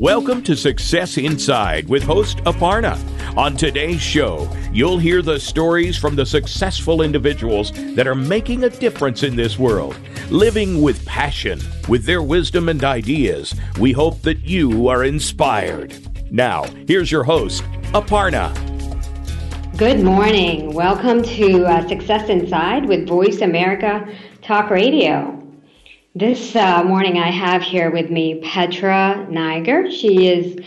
Welcome to Success Inside with host Aparna. On today's show, you'll hear the stories from the successful individuals that are making a difference in this world, living with passion. With their wisdom and ideas, we hope that you are inspired. Now, here's your host, Aparna. Good morning. Welcome to uh, Success Inside with Voice America Talk Radio. This uh, morning, I have here with me Petra Niger. She is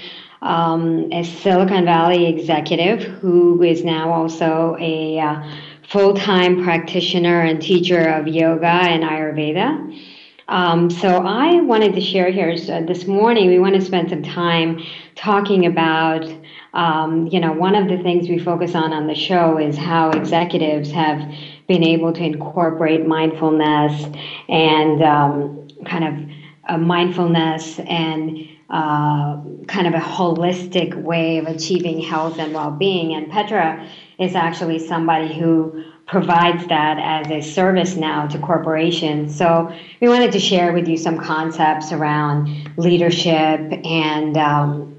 um, a Silicon Valley executive who is now also a uh, full time practitioner and teacher of yoga and Ayurveda. Um, so, I wanted to share here so this morning, we want to spend some time talking about. Um, you know, one of the things we focus on on the show is how executives have been able to incorporate mindfulness and um, kind of a mindfulness and uh, kind of a holistic way of achieving health and well-being. And Petra is actually somebody who provides that as a service now to corporations. So we wanted to share with you some concepts around leadership and, um,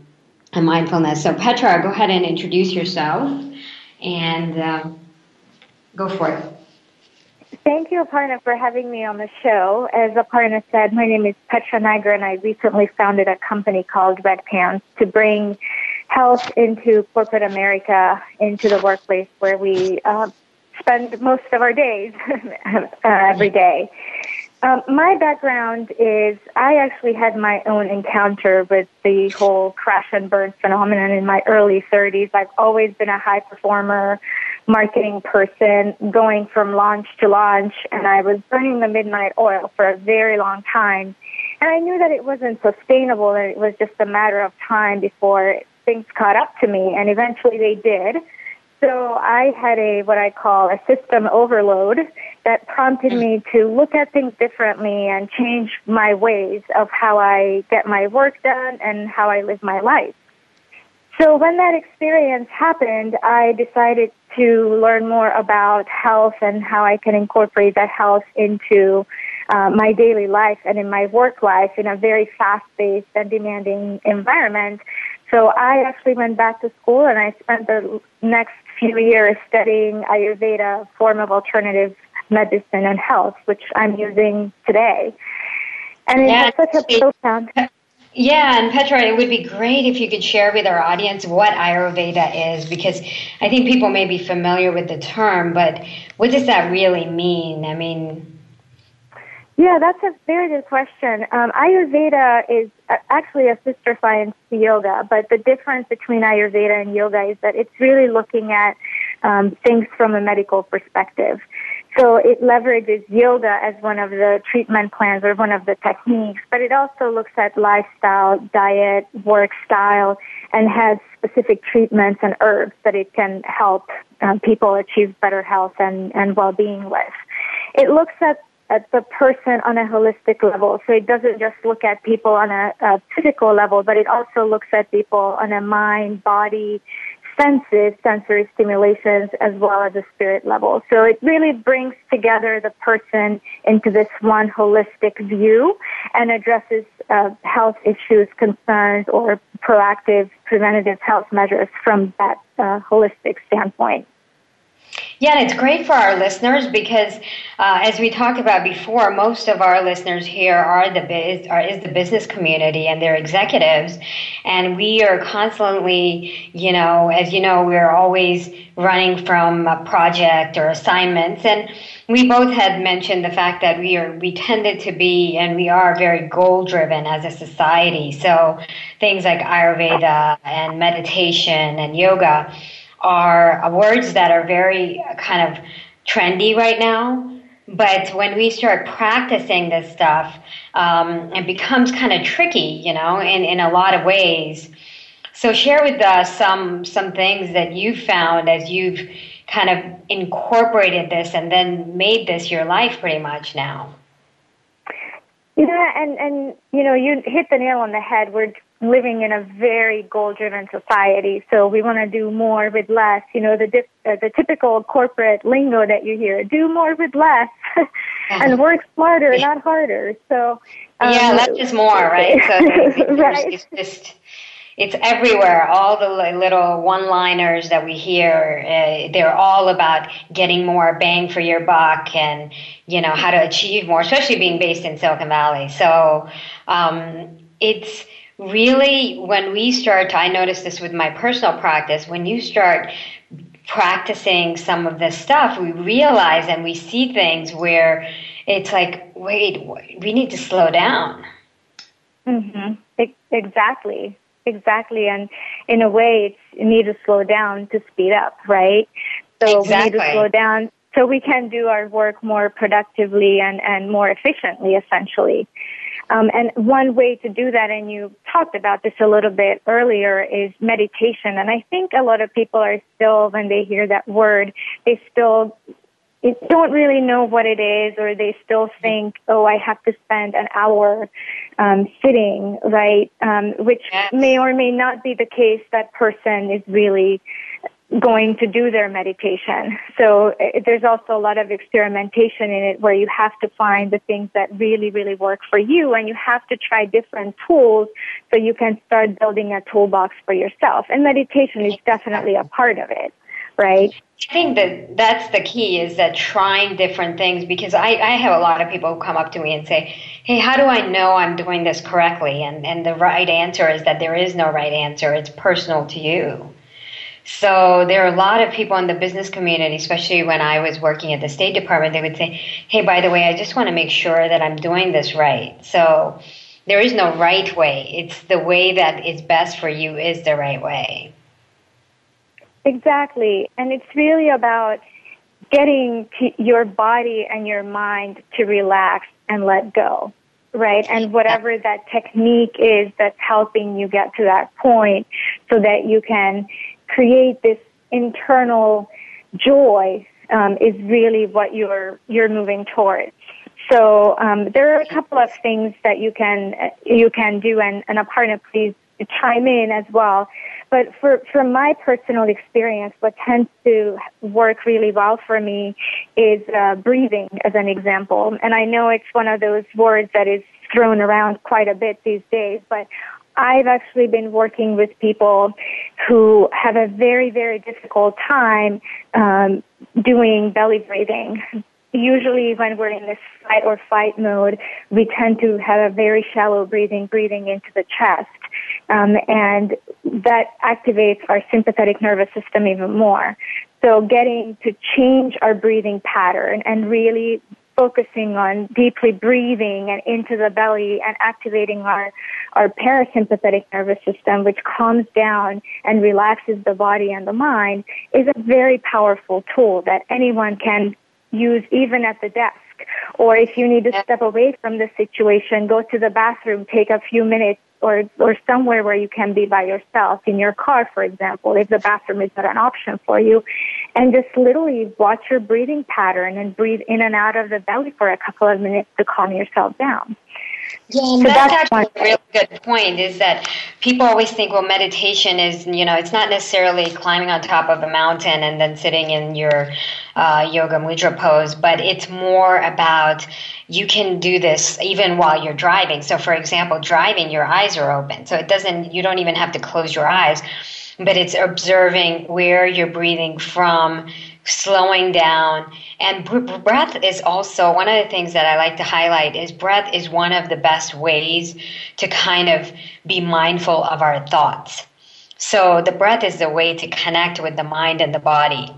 and mindfulness. So Petra, go ahead and introduce yourself and uh, go for it. Thank you, Aparna, for having me on the show. As Aparna said, my name is Petra Niger, and I recently founded a company called Red Pants to bring health into corporate America, into the workplace where we uh, spend most of our days uh, every day. Um, my background is I actually had my own encounter with the whole crash and burn phenomenon in my early 30s. I've always been a high performer marketing person going from launch to launch and I was burning the midnight oil for a very long time. And I knew that it wasn't sustainable and it was just a matter of time before things caught up to me and eventually they did. So I had a, what I call a system overload that prompted me to look at things differently and change my ways of how I get my work done and how I live my life. So when that experience happened, I decided to learn more about health and how I can incorporate that health into uh, my daily life and in my work life in a very fast-paced and demanding environment. So I actually went back to school and I spent the next few years studying Ayurveda, form of alternative medicine and health, which I'm using today. And it yeah, has such a profound yeah, and Petra, it would be great if you could share with our audience what Ayurveda is, because I think people may be familiar with the term, but what does that really mean? I mean, yeah, that's a very good question. Um, Ayurveda is actually a sister science to yoga, but the difference between Ayurveda and yoga is that it's really looking at um, things from a medical perspective. So it leverages yoga as one of the treatment plans or one of the techniques, but it also looks at lifestyle, diet, work style, and has specific treatments and herbs that it can help um, people achieve better health and, and well-being with. It looks at at the person on a holistic level. So it doesn't just look at people on a, a physical level, but it also looks at people on a mind, body, senses, sensory stimulations, as well as the spirit level. So it really brings together the person into this one holistic view and addresses uh, health issues, concerns, or proactive preventative health measures from that uh, holistic standpoint. Yeah, and it's great for our listeners because, uh, as we talked about before, most of our listeners here are the biz, are, is the business community and their executives, and we are constantly, you know, as you know, we're always running from a project or assignments, and we both had mentioned the fact that we are we tended to be and we are very goal driven as a society. So things like Ayurveda and meditation and yoga are words that are very kind of trendy right now. but when we start practicing this stuff, um, it becomes kind of tricky, you know, in, in a lot of ways. So share with us some some things that you found as you've kind of incorporated this and then made this your life pretty much now. Yeah, and and you know, you hit the nail on the head. We're living in a very goal-driven society, so we want to do more with less. You know, the dip, uh, the typical corporate lingo that you hear: do more with less, and work smarter, not harder. So um, yeah, less is more, right? So right. It's just it's everywhere. All the little one-liners that we hear, uh, they're all about getting more bang for your buck and you know how to achieve more, especially being based in Silicon Valley. So um, it's really when we start. I notice this with my personal practice. When you start practicing some of this stuff, we realize and we see things where it's like, wait, we need to slow down. Mm-hmm. Exactly. Exactly. And in a way, it's, you need to slow down to speed up, right? So exactly. we need to slow down so we can do our work more productively and, and more efficiently, essentially. Um, and one way to do that, and you talked about this a little bit earlier, is meditation. And I think a lot of people are still, when they hear that word, they still don't really know what it is or they still think, oh, I have to spend an hour um, sitting, right? Um, which yes. may or may not be the case. That person is really going to do their meditation. So uh, there's also a lot of experimentation in it where you have to find the things that really, really work for you and you have to try different tools so you can start building a toolbox for yourself. And meditation is definitely a part of it, right? I think that that's the key is that trying different things because I, I have a lot of people who come up to me and say, Hey, how do I know I'm doing this correctly? And, and the right answer is that there is no right answer. It's personal to you. So there are a lot of people in the business community, especially when I was working at the State Department, they would say, Hey, by the way, I just want to make sure that I'm doing this right. So there is no right way. It's the way that is best for you is the right way. Exactly. And it's really about getting your body and your mind to relax and let go, right? And whatever that technique is that's helping you get to that point so that you can create this internal joy um, is really what you're, you're moving towards. So um, there are a couple of things that you can you can do, and, and Aparna, please chime in as well. But for, from my personal experience, what tends to work really well for me is uh, breathing, as an example. And I know it's one of those words that is thrown around quite a bit these days, but I've actually been working with people who have a very, very difficult time um, doing belly breathing. Usually, when we're in this fight or fight mode, we tend to have a very shallow breathing, breathing into the chest. Um, and that activates our sympathetic nervous system even more. So getting to change our breathing pattern and really focusing on deeply breathing and into the belly and activating our, our parasympathetic nervous system, which calms down and relaxes the body and the mind, is a very powerful tool that anyone can use even at the desk. Or if you need to step away from the situation, go to the bathroom, take a few minutes or or somewhere where you can be by yourself in your car for example if the bathroom is not an option for you and just literally watch your breathing pattern and breathe in and out of the belly for a couple of minutes to calm yourself down yeah, so that's, that's actually a really good point. Is that people always think, well, meditation is, you know, it's not necessarily climbing on top of a mountain and then sitting in your uh, yoga mudra pose, but it's more about you can do this even while you're driving. So, for example, driving, your eyes are open, so it doesn't. You don't even have to close your eyes, but it's observing where you're breathing from slowing down. And breath is also one of the things that i like to highlight is breath is one of the best ways to kind of be mindful of our thoughts. So the breath is the way to connect with the mind and the body.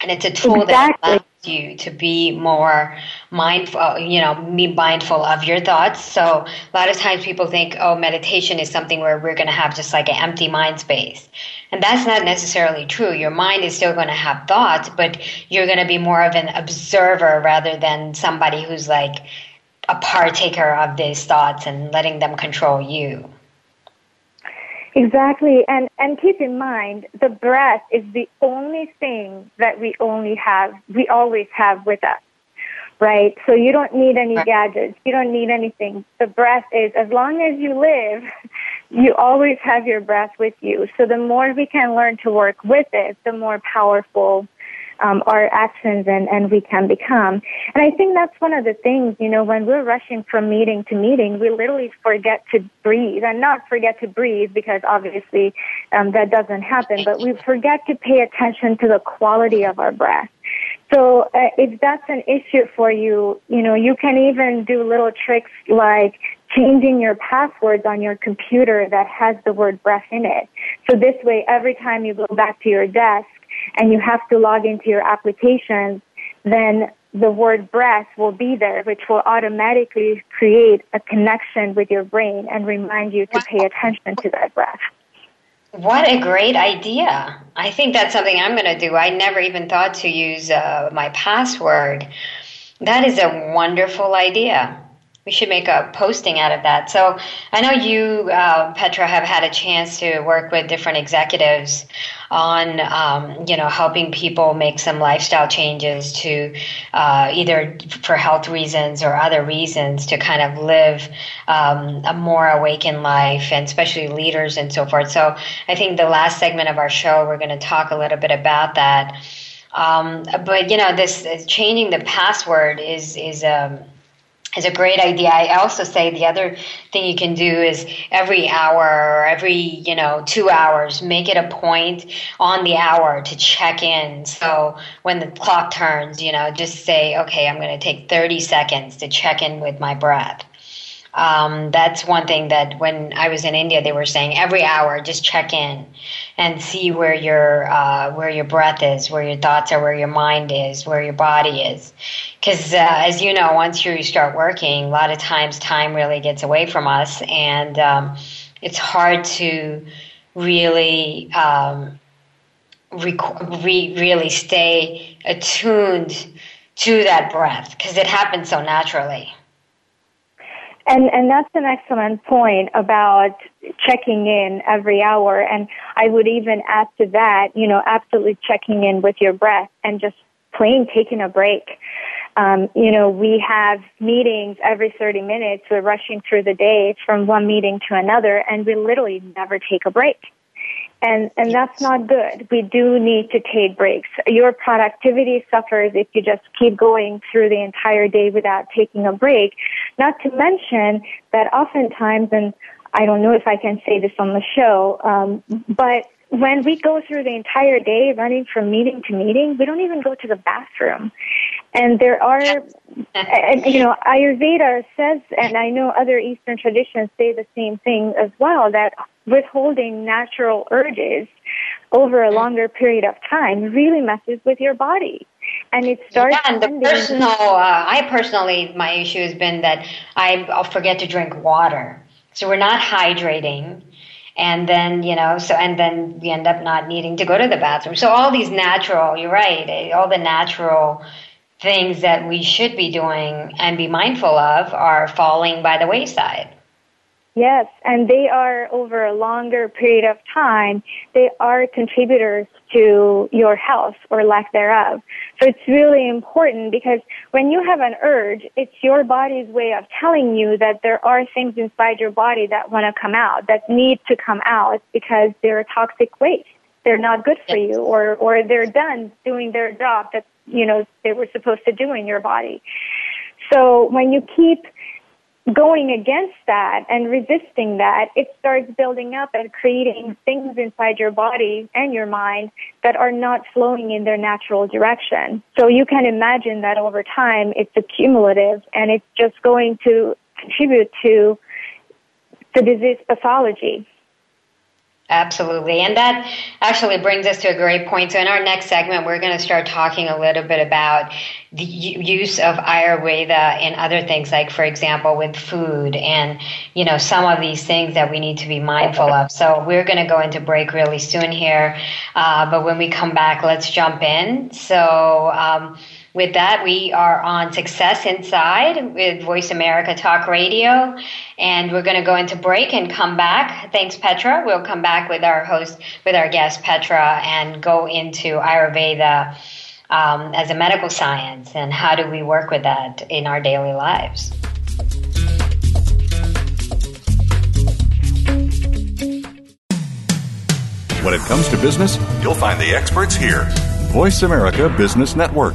And it's a tool exactly. that you to be more mindful, you know, be mindful of your thoughts. So a lot of times people think, oh, meditation is something where we're going to have just like an empty mind space. And that's not necessarily true. Your mind is still going to have thoughts, but you're going to be more of an observer rather than somebody who's like a partaker of these thoughts and letting them control you. Exactly. And and keep in mind the breath is the only thing that we only have we always have with us. Right? So you don't need any gadgets. You don't need anything. The breath is as long as you live, you always have your breath with you. So the more we can learn to work with it, the more powerful um, our actions and, and we can become. And I think that's one of the things, you know, when we're rushing from meeting to meeting, we literally forget to breathe and not forget to breathe because obviously um, that doesn't happen, but we forget to pay attention to the quality of our breath. So uh, if that's an issue for you, you know, you can even do little tricks like changing your passwords on your computer that has the word breath in it. So this way, every time you go back to your desk, and you have to log into your applications, then the word breath will be there, which will automatically create a connection with your brain and remind you to pay attention to that breath. What a great idea. I think that's something I'm going to do. I never even thought to use uh, my password. That is a wonderful idea we should make a posting out of that. So I know you, uh, Petra, have had a chance to work with different executives on, um, you know, helping people make some lifestyle changes to uh, either for health reasons or other reasons to kind of live um, a more awakened life, and especially leaders and so forth. So I think the last segment of our show, we're going to talk a little bit about that. Um, but you know, this changing the password is is um, is a great idea. I also say the other thing you can do is every hour or every, you know, two hours, make it a point on the hour to check in. So when the clock turns, you know, just say, okay, I'm going to take 30 seconds to check in with my breath. Um, that's one thing that when I was in India, they were saying every hour, just check in and see where your uh, where your breath is, where your thoughts are, where your mind is, where your body is. Because uh, as you know, once you start working, a lot of times time really gets away from us, and um, it's hard to really um, rec- re- really stay attuned to that breath because it happens so naturally. And and that's an excellent point about checking in every hour. And I would even add to that, you know, absolutely checking in with your breath and just plain taking a break. Um, you know, we have meetings every 30 minutes. We're rushing through the day from one meeting to another, and we literally never take a break and and that's not good. We do need to take breaks. Your productivity suffers if you just keep going through the entire day without taking a break. Not to mention that oftentimes, and I don't know if I can say this on the show, um, but when we go through the entire day running from meeting to meeting, we don't even go to the bathroom. And there are, and, you know, Ayurveda says, and I know other Eastern traditions say the same thing as well, that withholding natural urges over a longer period of time really messes with your body. And it starts. Yeah, and the personal, uh, I personally, my issue has been that I, I'll forget to drink water. So we're not hydrating and then you know so and then we end up not needing to go to the bathroom so all these natural you're right eh, all the natural things that we should be doing and be mindful of are falling by the wayside Yes, and they are over a longer period of time, they are contributors to your health or lack thereof. So it's really important because when you have an urge, it's your body's way of telling you that there are things inside your body that want to come out, that need to come out because they're toxic waste. They're not good for you or, or they're done doing their job that, you know, they were supposed to do in your body. So when you keep going against that and resisting that, it starts building up and creating things inside your body and your mind that are not flowing in their natural direction. So you can imagine that over time it's accumulative and it's just going to contribute to the disease pathology. Absolutely. And that actually brings us to a great point. So, in our next segment, we're going to start talking a little bit about the use of Ayurveda in other things, like, for example, with food and, you know, some of these things that we need to be mindful of. So, we're going to go into break really soon here. Uh, but when we come back, let's jump in. So, um, with that, we are on Success Inside with Voice America Talk Radio, and we're going to go into break and come back. Thanks, Petra. We'll come back with our host, with our guest, Petra, and go into Ayurveda um, as a medical science and how do we work with that in our daily lives. When it comes to business, you'll find the experts here. Voice America Business Network.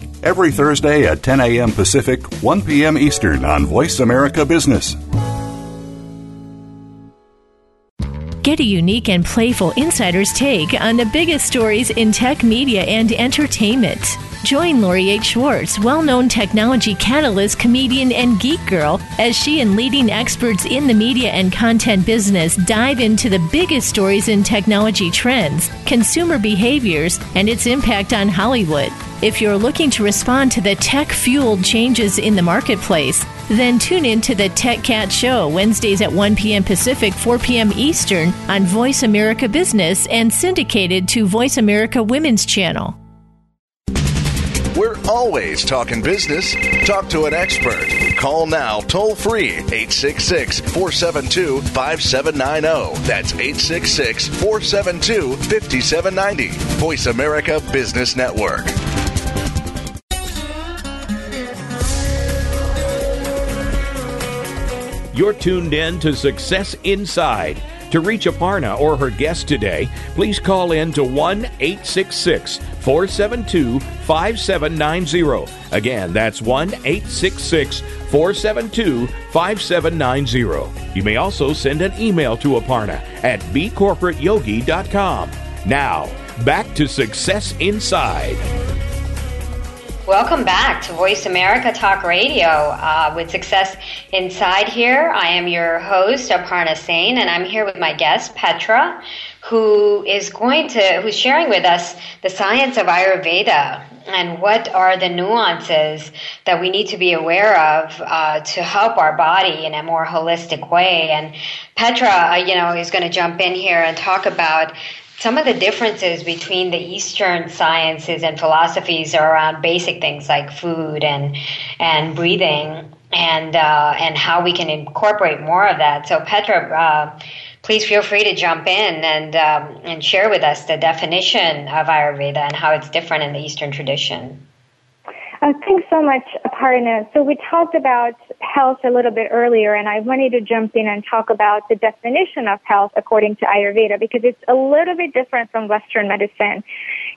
every Thursday at 10 a.m. Pacific, 1 p.m. Eastern on Voice America Business. Get a unique and playful insider's take on the biggest stories in tech media and entertainment. Join Lori H. Schwartz, well known technology catalyst, comedian, and geek girl, as she and leading experts in the media and content business dive into the biggest stories in technology trends, consumer behaviors, and its impact on Hollywood. If you're looking to respond to the tech fueled changes in the marketplace, then tune in to the Tech Cat Show Wednesdays at 1 p.m. Pacific, 4 p.m. Eastern on Voice America Business and syndicated to Voice America Women's Channel. Always talking business. Talk to an expert. Call now toll free 866 472 5790. That's 866 472 5790. Voice America Business Network. You're tuned in to Success Inside. To reach Aparna or her guest today, please call in to 1 866 472 5790. Again, that's 1 866 472 5790. You may also send an email to Aparna at bcorporateyogi.com. Now, back to Success Inside. Welcome back to Voice America Talk Radio uh, with Success Inside here. I am your host, Aparna Sain, and I'm here with my guest, Petra, who is going to, who's sharing with us the science of Ayurveda and what are the nuances that we need to be aware of uh, to help our body in a more holistic way. And Petra, uh, you know, is going to jump in here and talk about some of the differences between the Eastern sciences and philosophies are around basic things like food and and breathing and uh, and how we can incorporate more of that. So Petra, uh, please feel free to jump in and um, and share with us the definition of Ayurveda and how it's different in the Eastern tradition. Uh, thanks so much, Aparna. So we talked about health a little bit earlier, and I wanted to jump in and talk about the definition of health according to Ayurveda because it's a little bit different from Western medicine.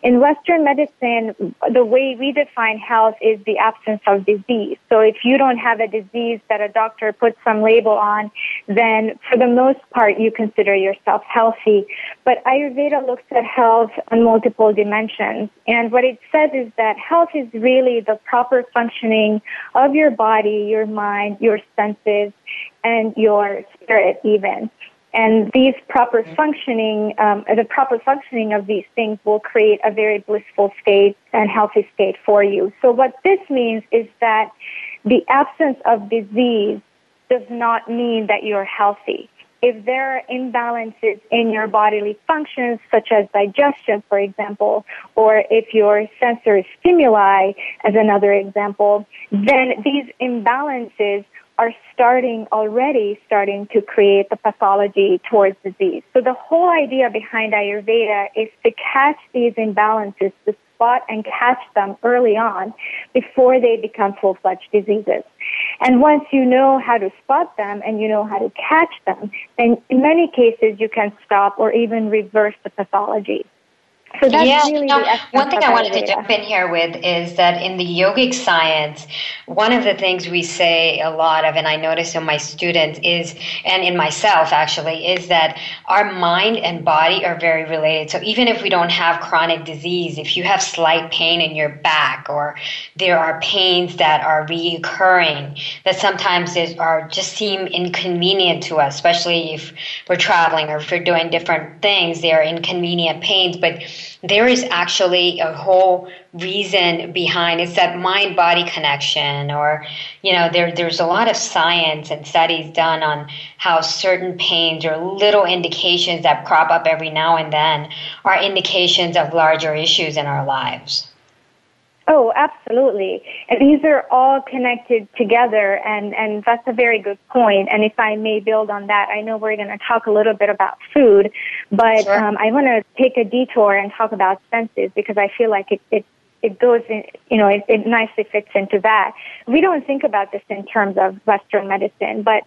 In Western medicine, the way we define health is the absence of disease. So if you don't have a disease that a doctor puts some label on, then for the most part you consider yourself healthy. But Ayurveda looks at health on multiple dimensions. And what it says is that health is really the proper functioning of your body, your mind, your senses, and your spirit even. And these proper functioning, um, the proper functioning of these things will create a very blissful state and healthy state for you. So what this means is that the absence of disease does not mean that you're healthy. If there are imbalances in your bodily functions, such as digestion, for example, or if your sensory stimuli, as another example, then these imbalances are starting already starting to create the pathology towards disease. So the whole idea behind Ayurveda is to catch these imbalances, to spot and catch them early on before they become full-fledged diseases. And once you know how to spot them and you know how to catch them, then in many cases you can stop or even reverse the pathology. So that's yeah, really one thing I wanted to jump in here with is that in the yogic science, one of the things we say a lot of, and I notice in my students is, and in myself actually, is that our mind and body are very related. So even if we don't have chronic disease, if you have slight pain in your back, or there are pains that are reoccurring that sometimes are just seem inconvenient to us, especially if we're traveling or if we're doing different things, they are inconvenient pains, but there is actually a whole reason behind it's that mind body connection or you know there there's a lot of science and studies done on how certain pains or little indications that crop up every now and then are indications of larger issues in our lives Oh, absolutely. And these are all connected together, and, and that's a very good point. And if I may build on that, I know we're going to talk a little bit about food, but sure. um, I want to take a detour and talk about senses because I feel like it, it it goes in, you know, it, it nicely fits into that. We don't think about this in terms of Western medicine, but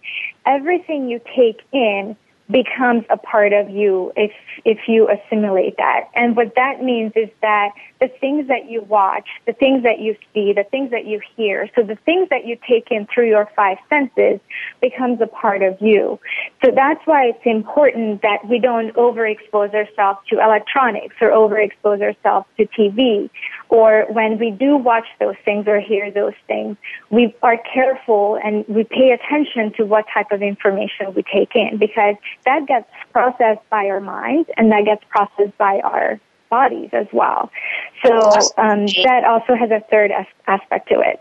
everything you take in becomes a part of you if if you assimilate that. And what that means is that the things that you watch, the things that you see, the things that you hear, so the things that you take in through your five senses becomes a part of you. So that's why it's important that we don't overexpose ourselves to electronics or overexpose ourselves to TV. Or when we do watch those things or hear those things, we are careful and we pay attention to what type of information we take in because that gets processed by our minds and that gets processed by our bodies as well. So um, that also has a third as- aspect to it.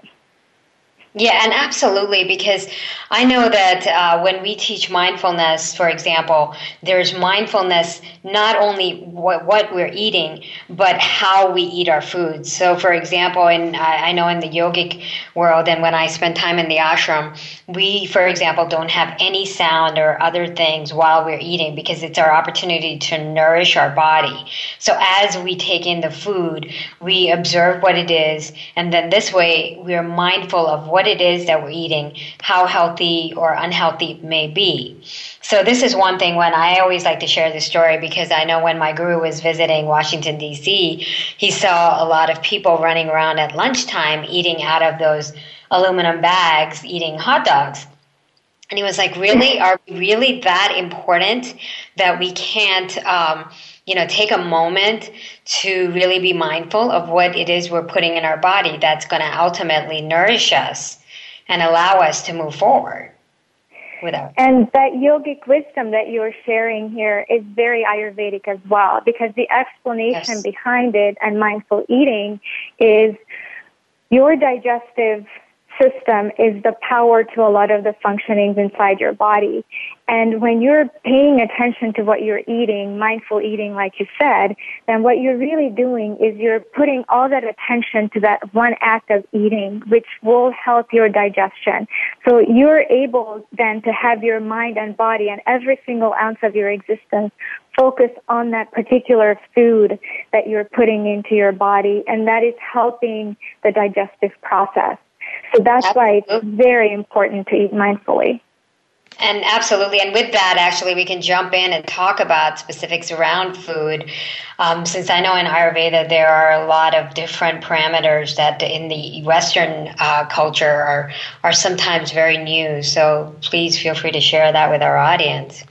Yeah, and absolutely, because I know that uh, when we teach mindfulness, for example, there's mindfulness not only what, what we're eating, but how we eat our food. So, for example, in I know in the yogic world, and when I spend time in the ashram, we, for example, don't have any sound or other things while we're eating because it's our opportunity to nourish our body. So, as we take in the food, we observe what it is, and then this way we're mindful of what it is that we're eating, how healthy or unhealthy it may be. So this is one thing when I always like to share this story because I know when my guru was visiting Washington DC, he saw a lot of people running around at lunchtime eating out of those aluminum bags, eating hot dogs. And he was like, "Really? Are we really that important that we can't, um, you know, take a moment to really be mindful of what it is we're putting in our body that's going to ultimately nourish us and allow us to move forward?" Without. And that yogic wisdom that you're sharing here is very Ayurvedic as well, because the explanation yes. behind it and mindful eating is your digestive system is the power to a lot of the functionings inside your body. And when you're paying attention to what you're eating, mindful eating, like you said, then what you're really doing is you're putting all that attention to that one act of eating, which will help your digestion. So you're able then to have your mind and body and every single ounce of your existence focus on that particular food that you're putting into your body, and that is helping the digestive process. So that's Absolutely. why it's very important to eat mindfully. And absolutely, and with that, actually, we can jump in and talk about specifics around food. Um, since I know in Ayurveda there are a lot of different parameters that in the Western uh, culture are are sometimes very new. So please feel free to share that with our audience.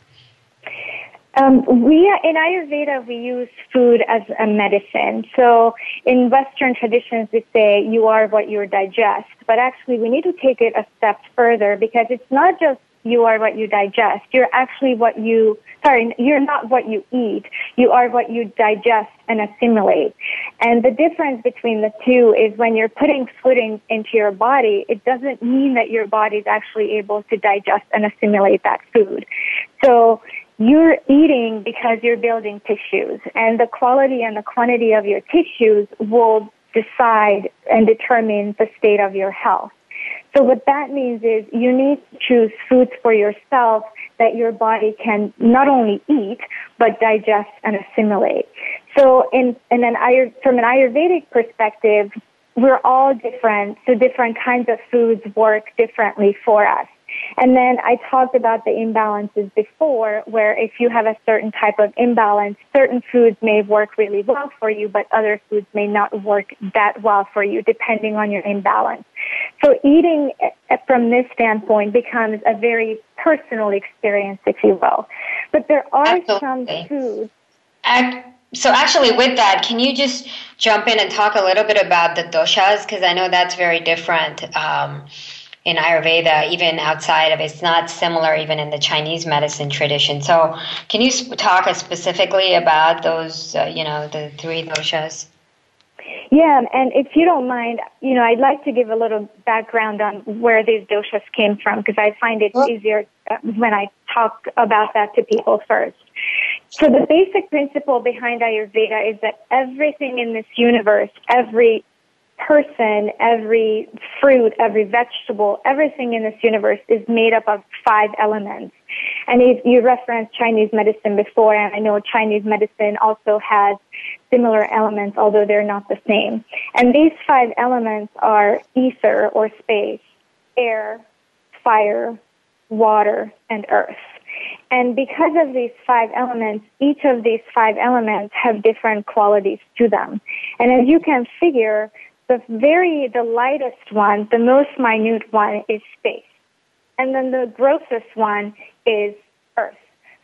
Um, we in Ayurveda we use food as a medicine. So in Western traditions we say you are what you digest, but actually we need to take it a step further because it's not just you are what you digest. You're actually what you sorry, you're not what you eat. You are what you digest and assimilate. And the difference between the two is when you're putting food in, into your body, it doesn't mean that your body is actually able to digest and assimilate that food. So you're eating because you're building tissues and the quality and the quantity of your tissues will decide and determine the state of your health. So what that means is you need to choose foods for yourself that your body can not only eat, but digest and assimilate. So in, in an, from an Ayurvedic perspective, we're all different, so different kinds of foods work differently for us. And then I talked about the imbalances before, where if you have a certain type of imbalance, certain foods may work really well for you, but other foods may not work that well for you, depending on your imbalance. So eating eh, from this standpoint becomes a very personal experience, if you will. But there are Absolutely. some foods. so actually with that can you just jump in and talk a little bit about the doshas because i know that's very different um, in Ayurveda, even outside of it's not similar even in the Chinese medicine tradition. So, can you talk specifically about those, uh, you know, the three doshas? Yeah, and if you don't mind, you know, I'd like to give a little background on where these doshas came from because I find it easier uh, when I talk about that to people first. So the basic principle behind Ayurveda is that everything in this universe, every person, every fruit, every vegetable, everything in this universe is made up of five elements. And you, you referenced Chinese medicine before, and I know Chinese medicine also has similar elements, although they're not the same. And these five elements are ether or space, air, fire, water, and earth. And because of these five elements, each of these five elements have different qualities to them. And as you can figure, the very, the lightest one, the most minute one is space. And then the grossest one is earth.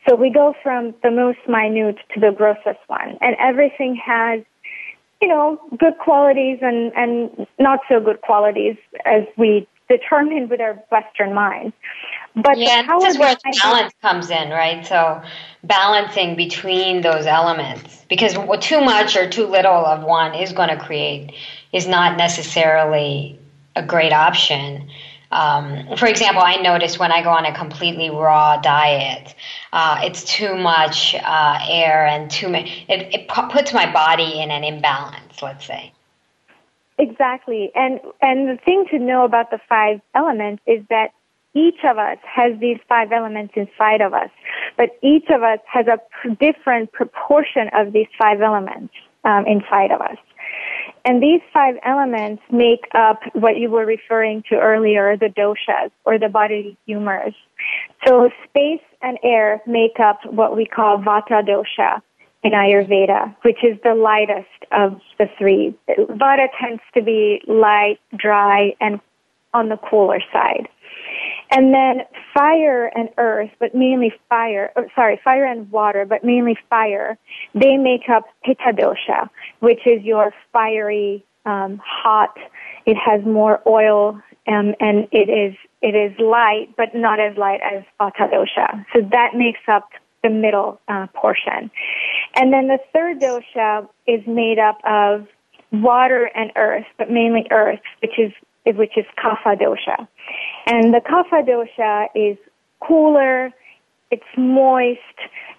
So we go from the most minute to the grossest one. And everything has, you know, good qualities and, and not so good qualities as we determine with our Western minds. But yeah, this is where the balance comes in, right? So balancing between those elements, because too much or too little of one is going to create is not necessarily a great option. Um, for example, I notice when I go on a completely raw diet, uh, it's too much uh, air and too much. It, it puts my body in an imbalance. Let's say. Exactly, and and the thing to know about the five elements is that each of us has these five elements inside of us, but each of us has a different proportion of these five elements um, inside of us. And these five elements make up what you were referring to earlier, the doshas or the bodily humors. So space and air make up what we call vata dosha in Ayurveda, which is the lightest of the three. Vata tends to be light, dry, and on the cooler side. And then fire and earth, but mainly fire, or, sorry, fire and water, but mainly fire, they make up Pitta dosha, which is your fiery, um, hot, it has more oil, um, and it is, it is light, but not as light as Vata dosha. So that makes up the middle uh, portion. And then the third dosha is made up of water and earth, but mainly earth, which is which is kapha dosha. And the kapha dosha is cooler, it's moist,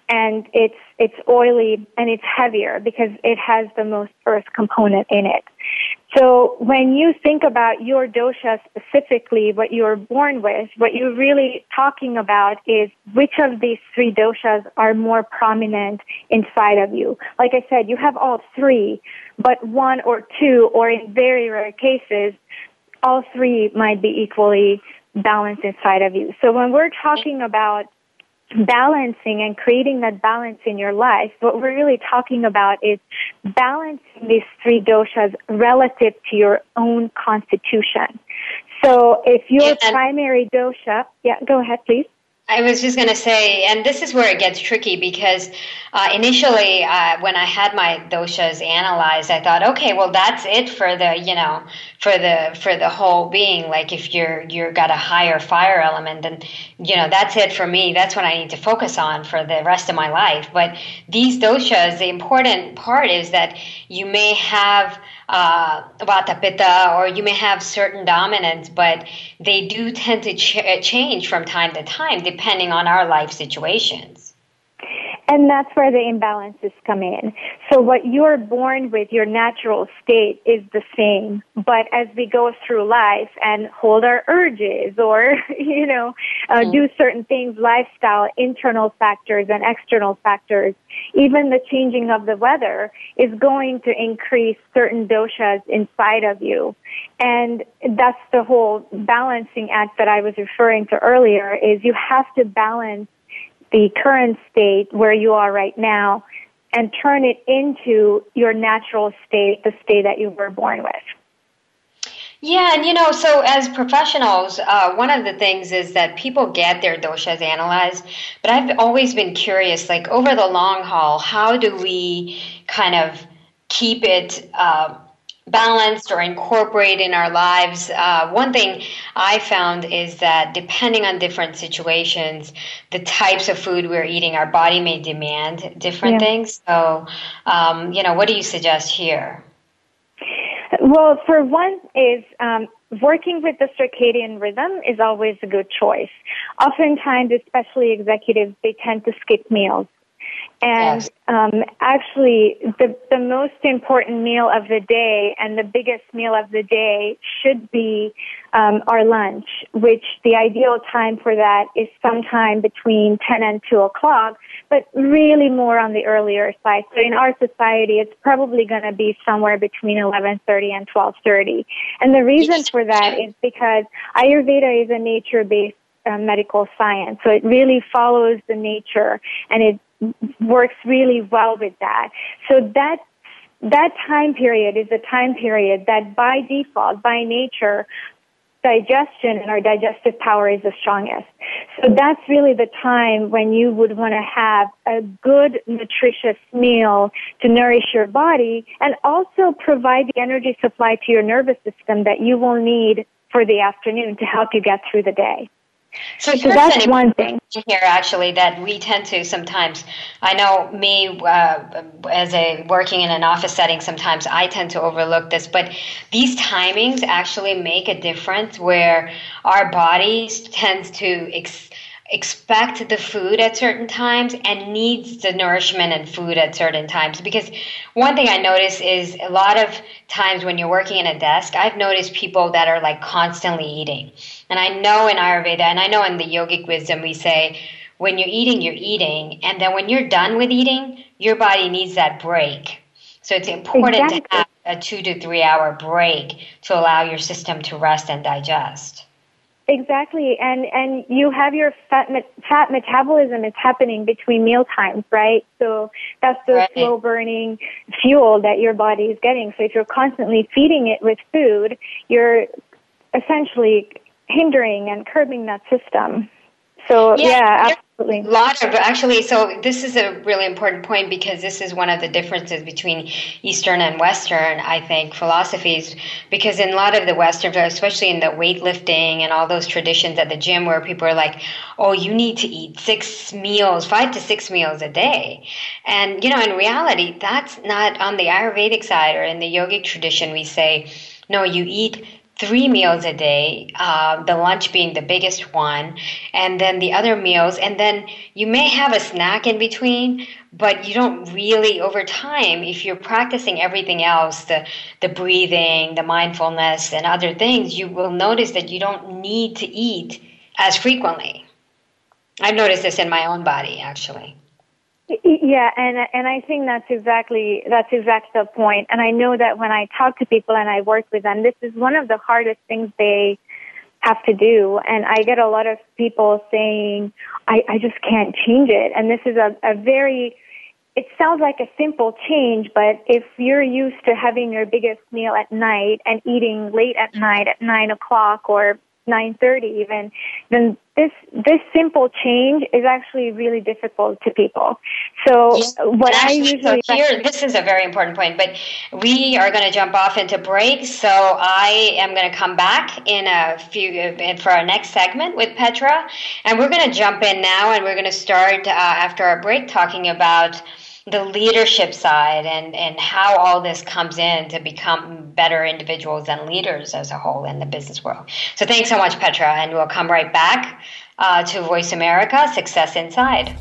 and it's it's oily and it's heavier because it has the most earth component in it. So when you think about your dosha specifically, what you're born with, what you're really talking about is which of these three doshas are more prominent inside of you. Like I said, you have all three, but one or two, or in very rare cases, all three might be equally balanced inside of you. So when we're talking about balancing and creating that balance in your life, what we're really talking about is balancing these three doshas relative to your own constitution. So if your yeah, primary dosha, yeah, go ahead, please. I was just going to say, and this is where it gets tricky because uh, initially, uh, when I had my doshas analyzed, I thought, okay, well, that's it for the, you know, for the for the whole being. Like if you're you're got a higher fire element, then you know that's it for me. That's what I need to focus on for the rest of my life. But these doshas, the important part is that you may have uh, Vata Pitta, or you may have certain dominants, but they do tend to ch- change from time to time depending on our life situations. And that's where the imbalances come in. So what you're born with, your natural state is the same. But as we go through life and hold our urges or, you know, uh, mm. do certain things, lifestyle, internal factors and external factors, even the changing of the weather is going to increase certain doshas inside of you. And that's the whole balancing act that I was referring to earlier is you have to balance the current state where you are right now and turn it into your natural state, the state that you were born with. Yeah, and you know, so as professionals, uh, one of the things is that people get their doshas analyzed, but I've always been curious, like over the long haul, how do we kind of keep it uh, balanced or incorporate in our lives? Uh, one thing I found is that depending on different situations, the types of food we're eating, our body may demand different yeah. things. So, um, you know, what do you suggest here? Well, for one is um, working with the circadian rhythm is always a good choice. Oftentimes, especially executives, they tend to skip meals. And yes. um, actually, the the most important meal of the day and the biggest meal of the day should be um, our lunch, which the ideal time for that is sometime between 10 and 2 o'clock, but really more on the earlier side. So in our society, it's probably going to be somewhere between 11:30 and 12:30. And the reason for that is because Ayurveda is a nature-based uh, medical science. So it really follows the nature and it works really well with that. So that that time period is a time period that by default, by nature, digestion and our digestive power is the strongest. So that's really the time when you would want to have a good nutritious meal to nourish your body and also provide the energy supply to your nervous system that you will need for the afternoon to help you get through the day. So, so that's one thing here actually that we tend to sometimes. I know me uh, as a working in an office setting. Sometimes I tend to overlook this, but these timings actually make a difference where our bodies tends to. Ex- expect the food at certain times and needs the nourishment and food at certain times. Because one thing I notice is a lot of times when you're working in a desk, I've noticed people that are like constantly eating. And I know in Ayurveda and I know in the yogic wisdom we say when you're eating, you're eating. And then when you're done with eating, your body needs that break. So it's important exactly. to have a two to three hour break to allow your system to rest and digest. Exactly, and and you have your fat fat metabolism is happening between meal times, right? So that's the right. slow burning fuel that your body is getting. So if you're constantly feeding it with food, you're essentially hindering and curbing that system. So yeah, yeah. A lot of actually. So this is a really important point because this is one of the differences between Eastern and Western. I think philosophies because in a lot of the Western, especially in the weightlifting and all those traditions at the gym, where people are like, "Oh, you need to eat six meals, five to six meals a day," and you know, in reality, that's not on the Ayurvedic side or in the yogic tradition. We say, "No, you eat." Three meals a day, uh, the lunch being the biggest one, and then the other meals, and then you may have a snack in between, but you don't really over time if you're practicing everything else the the breathing the mindfulness and other things you will notice that you don't need to eat as frequently. I've noticed this in my own body actually yeah, and and I think that's exactly that's exactly the point. And I know that when I talk to people and I work with them, this is one of the hardest things they have to do. And I get a lot of people saying, I, I just can't change it. And this is a, a very it sounds like a simple change, but if you're used to having your biggest meal at night and eating late at night at nine o'clock or 9:30 even, then this this simple change is actually really difficult to people. So what I usually so here, this is a very important point. But we are going to jump off into break, so I am going to come back in a few for our next segment with Petra, and we're going to jump in now, and we're going to start uh, after our break talking about the leadership side and, and how all this comes in to become better individuals and leaders as a whole in the business world. So thanks so much, Petra, and we'll come right back uh, to Voice America Success Inside.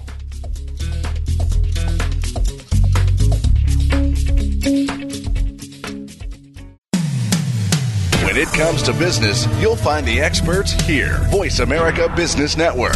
When it comes to business, you'll find the experts here. Voice America Business Network.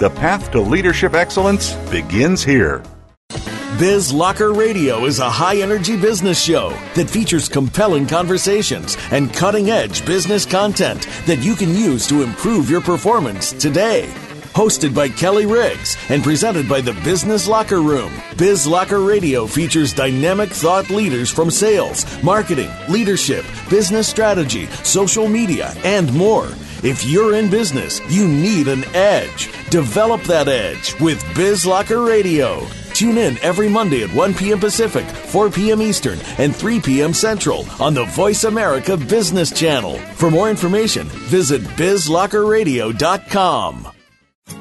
The path to leadership excellence begins here. Biz Locker Radio is a high energy business show that features compelling conversations and cutting edge business content that you can use to improve your performance today. Hosted by Kelly Riggs and presented by the Business Locker Room, Biz Locker Radio features dynamic thought leaders from sales, marketing, leadership, business strategy, social media, and more. If you're in business, you need an edge. Develop that edge with Biz Locker Radio. Tune in every Monday at 1 p.m. Pacific, 4 p.m. Eastern, and 3 p.m. Central on the Voice America Business Channel. For more information, visit bizlockerradio.com.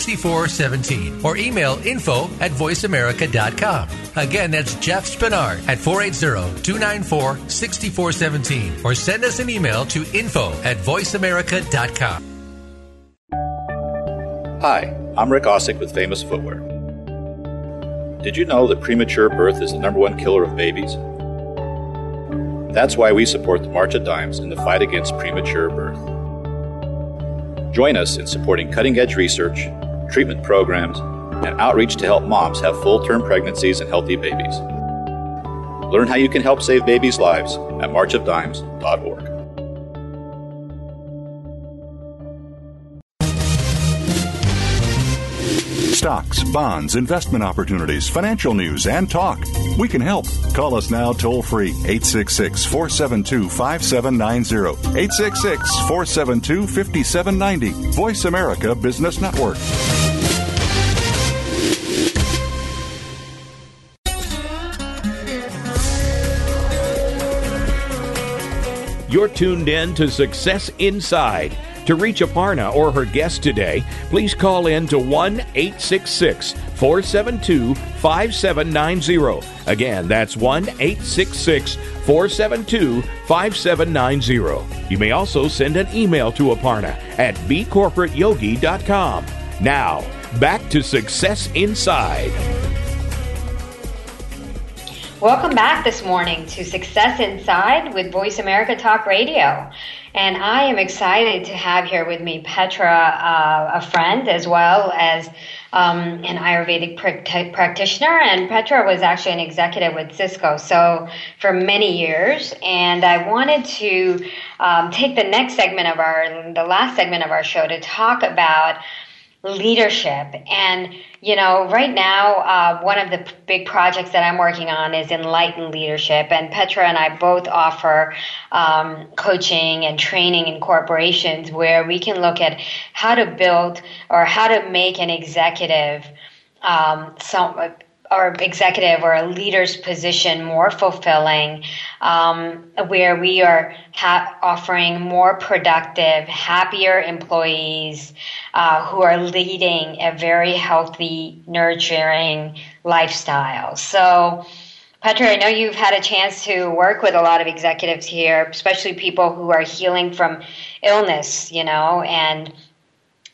6417 or email info at voiceamerica.com. Again, that's Jeff Spinard at 480 294 6417 or send us an email to info at voiceamerica.com. Hi, I'm Rick Ausick with Famous Footwear. Did you know that premature birth is the number one killer of babies? That's why we support the March of Dimes in the fight against premature birth. Join us in supporting cutting edge research, treatment programs, and outreach to help moms have full term pregnancies and healthy babies. Learn how you can help save babies' lives at marchofdimes.org. Stocks, bonds, investment opportunities, financial news, and talk. We can help. Call us now toll free 866 472 5790. 866 472 5790. Voice America Business Network. You're tuned in to Success Inside. To reach Aparna or her guest today, please call in to 1 866 472 5790. Again, that's 1 866 472 5790. You may also send an email to Aparna at bcorporateyogi.com. Now, back to Success Inside. Welcome back this morning to Success Inside with Voice America Talk Radio. And I am excited to have here with me Petra, uh, a friend, as well as um, an Ayurvedic pr- practitioner. And Petra was actually an executive with Cisco so for many years. And I wanted to um, take the next segment of our, the last segment of our show to talk about leadership. And, you know, right now, uh, one of the big projects that I'm working on is Enlightened Leadership. And Petra and I both offer um, coaching and training in corporations where we can look at how to build or how to make an executive um, some or executive or a leader's position more fulfilling, um, where we are ha- offering more productive, happier employees uh, who are leading a very healthy, nurturing lifestyle. So, Petra, I know you've had a chance to work with a lot of executives here, especially people who are healing from illness, you know, and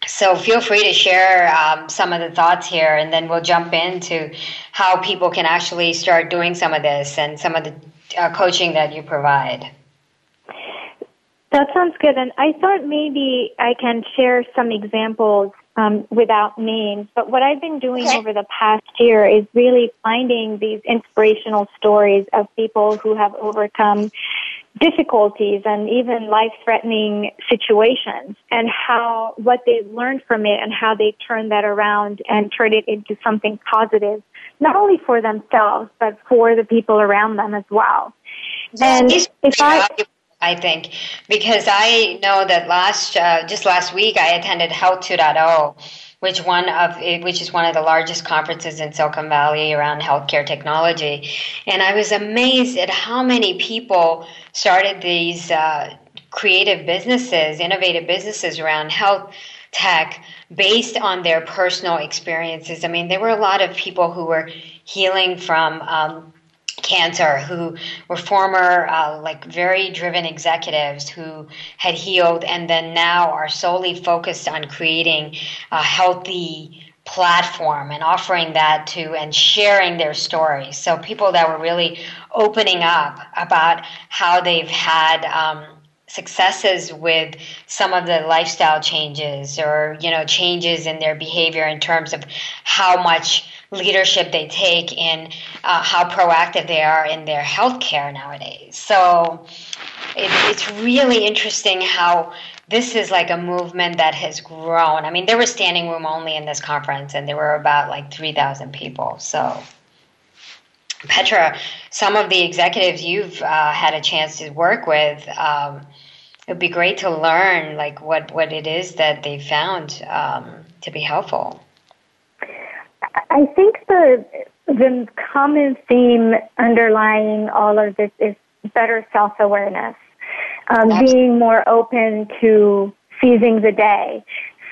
so feel free to share um, some of the thoughts here, and then we'll jump into how people can actually start doing some of this and some of the uh, coaching that you provide. That sounds good. And I thought maybe I can share some examples um, without names. But what I've been doing okay. over the past year is really finding these inspirational stories of people who have overcome difficulties and even life-threatening situations and how what they learned from it and how they turned that around and turned it into something positive, not only for themselves, but for the people around them as well. And if I, I think, because I know that last, uh, just last week I attended Health 2.0 which one of which is one of the largest conferences in Silicon Valley around healthcare technology, and I was amazed at how many people started these uh, creative businesses, innovative businesses around health tech based on their personal experiences. I mean, there were a lot of people who were healing from um, cancer who were former uh, like very driven executives who had healed and then now are solely focused on creating a healthy platform and offering that to and sharing their stories so people that were really opening up about how they've had um, successes with some of the lifestyle changes or you know changes in their behavior in terms of how much leadership they take in uh, how proactive they are in their healthcare nowadays. So it, it's really interesting how this is like a movement that has grown. I mean, there was standing room only in this conference, and there were about like 3,000 people. So, Petra, some of the executives you've uh, had a chance to work with, um, it would be great to learn like what, what it is that they found um, to be helpful. I think the the common theme underlying all of this is better self awareness, um, being more open to seizing the day.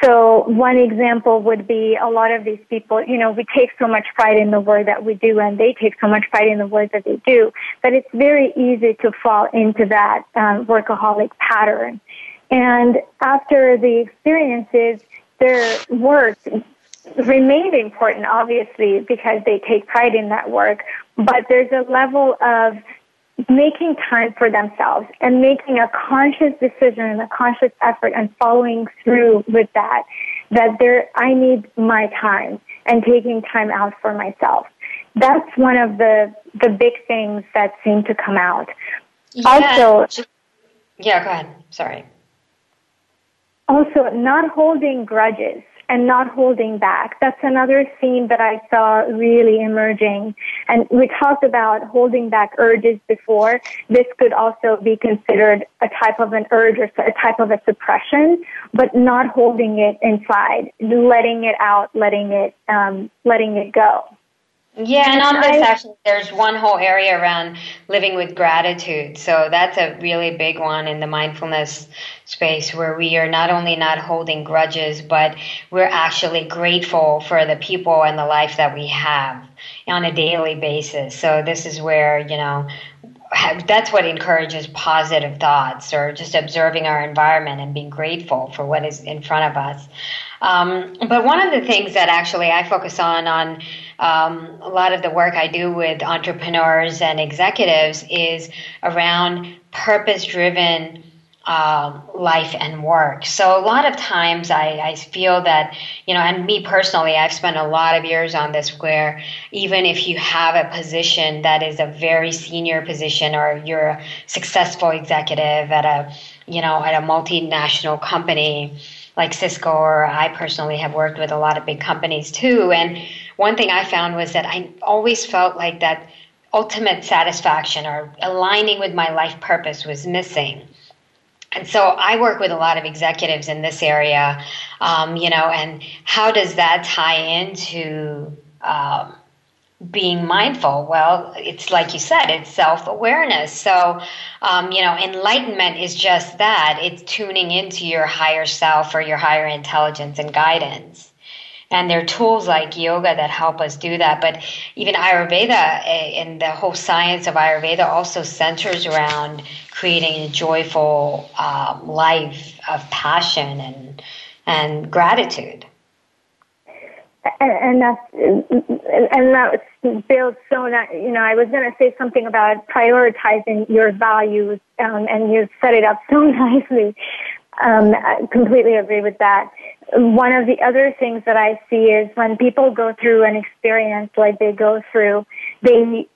So one example would be a lot of these people, you know, we take so much pride in the work that we do and they take so much pride in the work that they do but it's very easy to fall into that um, workaholic pattern. And after the experiences, their work remained important, obviously, because they take pride in that work. But there's a level of making time for themselves and making a conscious decision and a conscious effort and following through with that. That there, I need my time and taking time out for myself. That's one of the the big things that seem to come out. Yeah. Also, yeah, go ahead. Sorry. Also, not holding grudges and not holding back. That's another theme that I saw really emerging. And we talked about holding back urges before. This could also be considered a type of an urge or a type of a suppression, but not holding it inside, letting it out, letting it, um, letting it go. Yeah, and on this actually, there's one whole area around living with gratitude. So that's a really big one in the mindfulness space where we are not only not holding grudges, but we're actually grateful for the people and the life that we have on a daily basis. So this is where, you know, that's what encourages positive thoughts or just observing our environment and being grateful for what is in front of us. Um, but one of the things that actually I focus on on um, a lot of the work I do with entrepreneurs and executives is around purpose driven um, life and work. So a lot of times I, I feel that, you know, and me personally, I've spent a lot of years on this where even if you have a position that is a very senior position or you're a successful executive at a, you know, at a multinational company like Cisco or I personally have worked with a lot of big companies too. And one thing I found was that I always felt like that ultimate satisfaction or aligning with my life purpose was missing. And so I work with a lot of executives in this area, um, you know, and how does that tie into um, being mindful? Well, it's like you said, it's self awareness. So, um, you know, enlightenment is just that it's tuning into your higher self or your higher intelligence and guidance. And there are tools like yoga that help us do that. But even Ayurveda eh, and the whole science of Ayurveda also centers around creating a joyful um, life of passion and and gratitude. And, and that's and that builds so not you know I was going to say something about prioritizing your values um, and you set it up so nicely. Um, I completely agree with that one of the other things that I see is when people go through an experience like they go through, they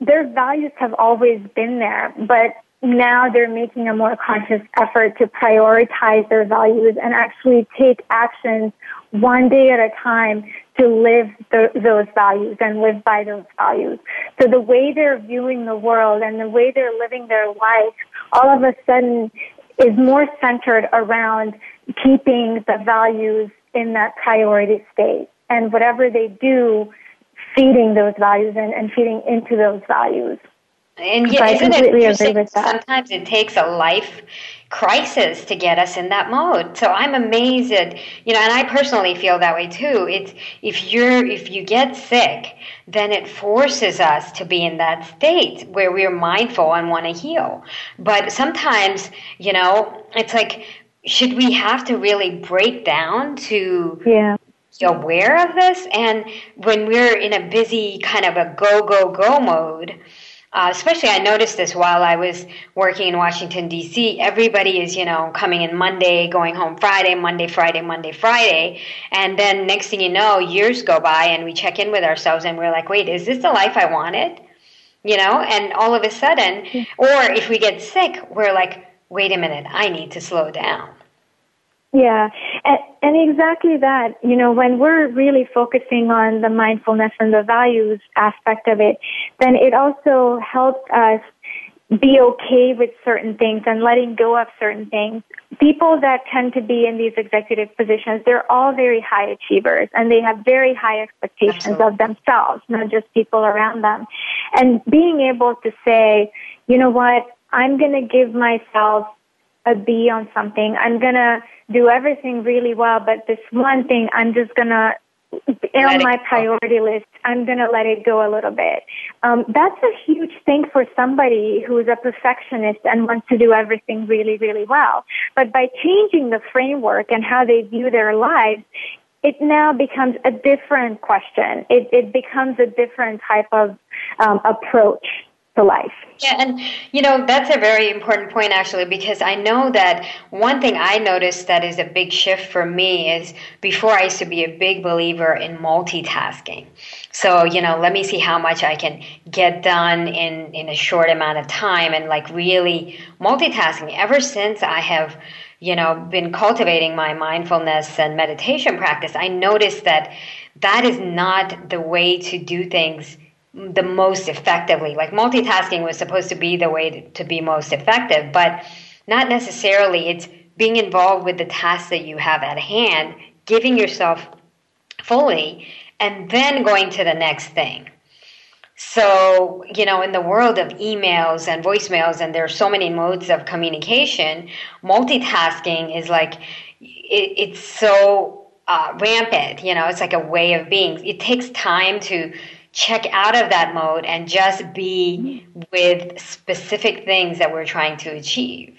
their values have always been there, but now they're making a more conscious effort to prioritize their values and actually take actions one day at a time to live those values and live by those values. So the way they're viewing the world and the way they're living their life all of a sudden is more centered around keeping the values in that priority state. And whatever they do, feeding those values and, and feeding into those values. And yet, isn't it interesting? Sometimes it takes a life crisis to get us in that mode. So I'm amazed at you know, and I personally feel that way too. It's if you're if you get sick, then it forces us to be in that state where we're mindful and want to heal. But sometimes, you know, it's like should we have to really break down to yeah aware of this and when we're in a busy kind of a go go go mode uh, especially, I noticed this while I was working in Washington, D.C. Everybody is, you know, coming in Monday, going home Friday, Monday, Friday, Monday, Friday. And then next thing you know, years go by and we check in with ourselves and we're like, wait, is this the life I wanted? You know, and all of a sudden, or if we get sick, we're like, wait a minute, I need to slow down. Yeah, and, and exactly that. You know, when we're really focusing on the mindfulness and the values aspect of it, then it also helps us be okay with certain things and letting go of certain things. People that tend to be in these executive positions, they're all very high achievers and they have very high expectations Absolutely. of themselves, not just people around them. And being able to say, you know what, I'm going to give myself a B on something. I'm going to do everything really well, but this one thing I'm just gonna on my priority list, I'm going to let it go a little bit. Um, that's a huge thing for somebody who's a perfectionist and wants to do everything really, really well. But by changing the framework and how they view their lives, it now becomes a different question. It, it becomes a different type of um, approach to life. Yeah, and you know, that's a very important point actually, because I know that one thing I noticed that is a big shift for me is before I used to be a big believer in multitasking. So, you know, let me see how much I can get done in, in a short amount of time and like really multitasking. Ever since I have, you know, been cultivating my mindfulness and meditation practice, I noticed that that is not the way to do things the most effectively. Like multitasking was supposed to be the way to, be most effective, but not necessarily. It's being involved with the task that you have at hand, giving yourself fully, and then going to the next thing. So, you know, in the world of emails and voicemails, and there are so many modes of communication, multitasking is like, it, it's so uh, rampant. You know, it's like a way of being. It takes time to check out of that mode and just be with specific things that we're trying to achieve.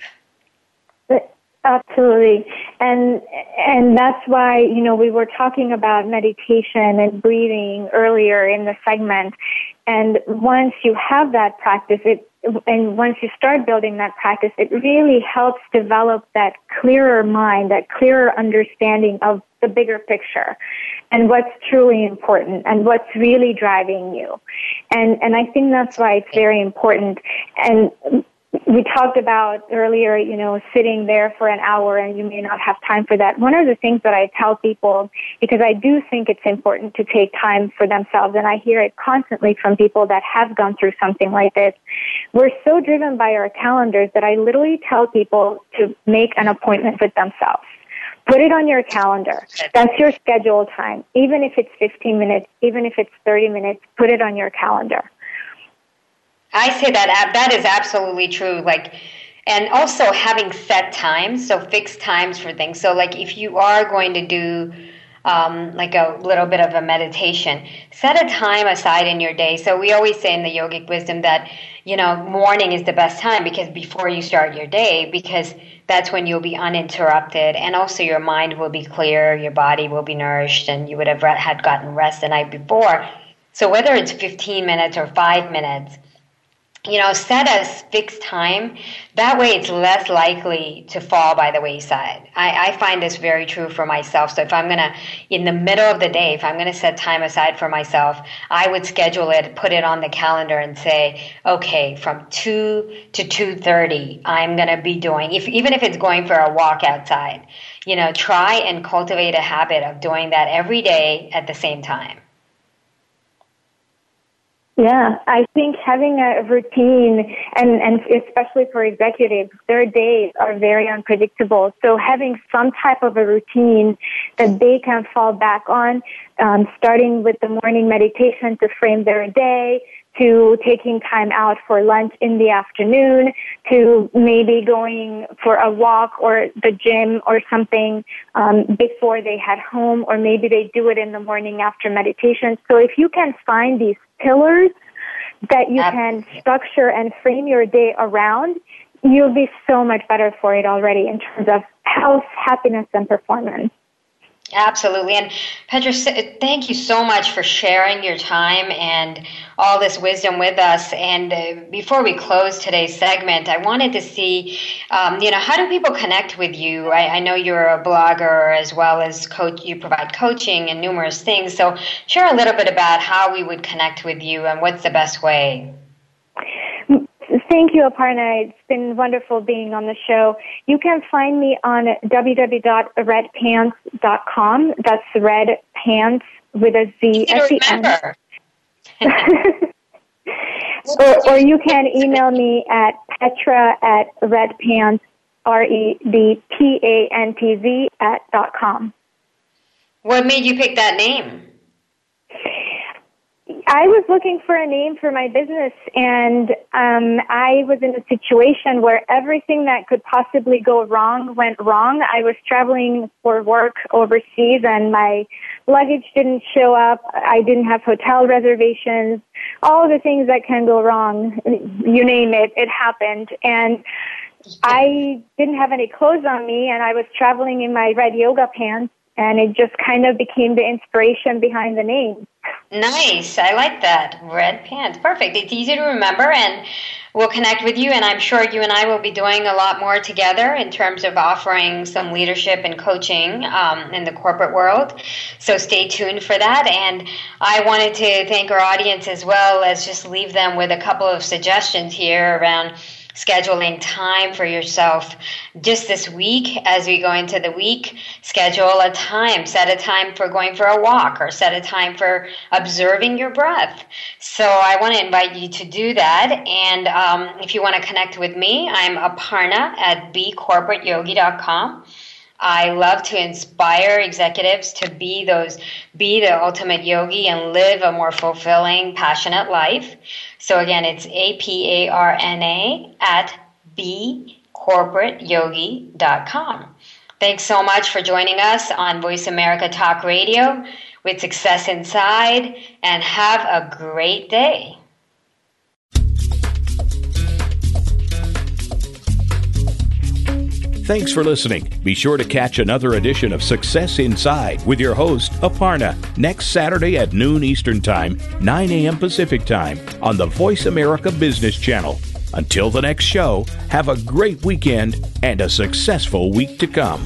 Absolutely. And and that's why, you know, we were talking about meditation and breathing earlier in the segment. And once you have that practice, it and once you start building that practice, it really helps develop that clearer mind, that clearer understanding of the bigger picture and what's truly important and what's really driving you. And, and I think that's why it's very important. And we talked about earlier, you know, sitting there for an hour and you may not have time for that. One of the things that I tell people, because I do think it's important to take time for themselves, and I hear it constantly from people that have gone through something like this. We're so driven by our calendars that I literally tell people to make an appointment with themselves. Put it on your calendar. That's your scheduled time. Even if it's 15 minutes, even if it's 30 minutes, put it on your calendar. I say that that is absolutely true. Like, and also having set times, so fixed times for things. So, like, if you are going to do um, like a little bit of a meditation, set a time aside in your day. So we always say in the yogic wisdom that you know morning is the best time because before you start your day, because that's when you'll be uninterrupted and also your mind will be clear, your body will be nourished, and you would have had gotten rest the night before. So whether it's 15 minutes or five minutes, you know, set a fixed time. That way it's less likely to fall by the wayside. I, I find this very true for myself. So if I'm going to, in the middle of the day, if I'm going to set time aside for myself, I would schedule it, put it on the calendar and say, okay, from 2 to 2.30, I'm going to be doing, if, even if it's going for a walk outside, you know, try and cultivate a habit of doing that every day at the same time. Yeah, I think having a routine and, and especially for executives, their days are very unpredictable. So having some type of a routine that they can fall back on, um, starting with the morning meditation to frame their day, to taking time out for lunch in the afternoon, to maybe going for a walk or the gym or something um, before they head home, or maybe they do it in the morning after meditation. So if you can find these pillars that you can structure and frame your day around, you'll be so much better for it already in terms of health, happiness, and performance. Absolutely. And Petra, thank you so much for sharing your time and all this wisdom with us. And uh, before we close today's segment, I wanted to see, um, you know, how do people connect with you? I, I, know you're a blogger as well as coach. You provide coaching and numerous things. So share a little bit about how we would connect with you and what's the best way. Thank you, Aparna. It's been wonderful being on the show. You can find me on www.redpantz.com. That's red pants with a Z at the end. or, or you can email me at petra at redpantz, R-E-D-P-A-N-T-Z at dot com. What made you pick that name? I was looking for a name for my business and um, I was in a situation where everything that could possibly go wrong went wrong. I was traveling for work overseas and my luggage didn't show up. I didn't have hotel reservations. All the things that can go wrong, you name it, it happened. And I didn't have any clothes on me and I was traveling in my red yoga pants and it just kind of became the inspiration behind the name. Nice. I like that. Red pants. Perfect. It's easy to remember and we'll connect with you and I'm sure you and I will be doing a lot more together in terms of offering some leadership and coaching um, in the corporate world. So stay tuned for that. And I wanted to thank our audience as well as just leave them with a couple of suggestions here around scheduling time for yourself. Just this week as we go into the week schedule a time. Set a time for going for a walk or set a time for observing your breath. So i want to invite you to do that. And um, if you want to connect with me i'm aparna at bcorporateyogi.com I love to inspire executives to be those, be the ultimate yogi and live a more fulfilling, passionate life. So again, it's A-P-A-R-N-A at bcorporateyogi.com. Thanks so much for joining us on Voice America Talk Radio with Success Inside and have a great day. Thanks for listening. Be sure to catch another edition of Success Inside with your host, Aparna, next Saturday at noon Eastern Time, 9 a.m. Pacific Time on the Voice America Business Channel. Until the next show, have a great weekend and a successful week to come.